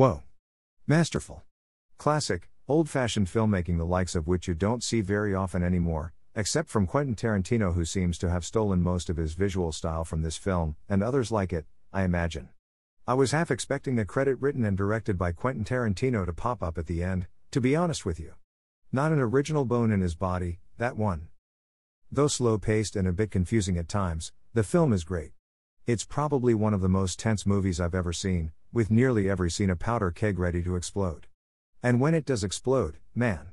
Whoa. Masterful. Classic, old fashioned filmmaking, the likes of which you don't see very often anymore, except from Quentin Tarantino, who seems to have stolen most of his visual style from this film, and others like it, I imagine. I was half expecting the credit written and directed by Quentin Tarantino to pop up at the end, to be honest with you. Not an original bone in his body, that one. Though slow paced and a bit confusing at times, the film is great. It's probably one of the most tense movies I've ever seen, with nearly every scene a powder keg ready to explode. And when it does explode, man.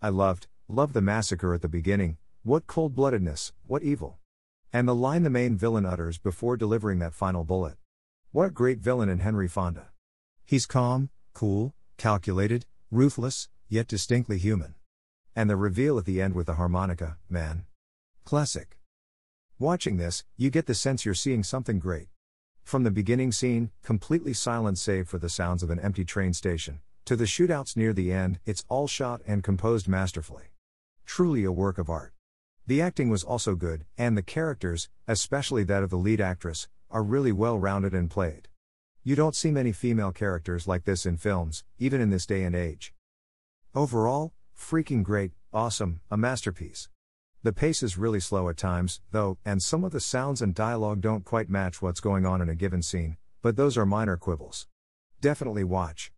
I loved, loved the massacre at the beginning, what cold bloodedness, what evil. And the line the main villain utters before delivering that final bullet. What great villain in Henry Fonda. He's calm, cool, calculated, ruthless, yet distinctly human. And the reveal at the end with the harmonica, man. Classic. Watching this, you get the sense you're seeing something great. From the beginning scene, completely silent save for the sounds of an empty train station, to the shootouts near the end, it's all shot and composed masterfully. Truly a work of art. The acting was also good, and the characters, especially that of the lead actress, are really well rounded and played. You don't see many female characters like this in films, even in this day and age. Overall, freaking great, awesome, a masterpiece. The pace is really slow at times, though, and some of the sounds and dialogue don't quite match what's going on in a given scene, but those are minor quibbles. Definitely watch.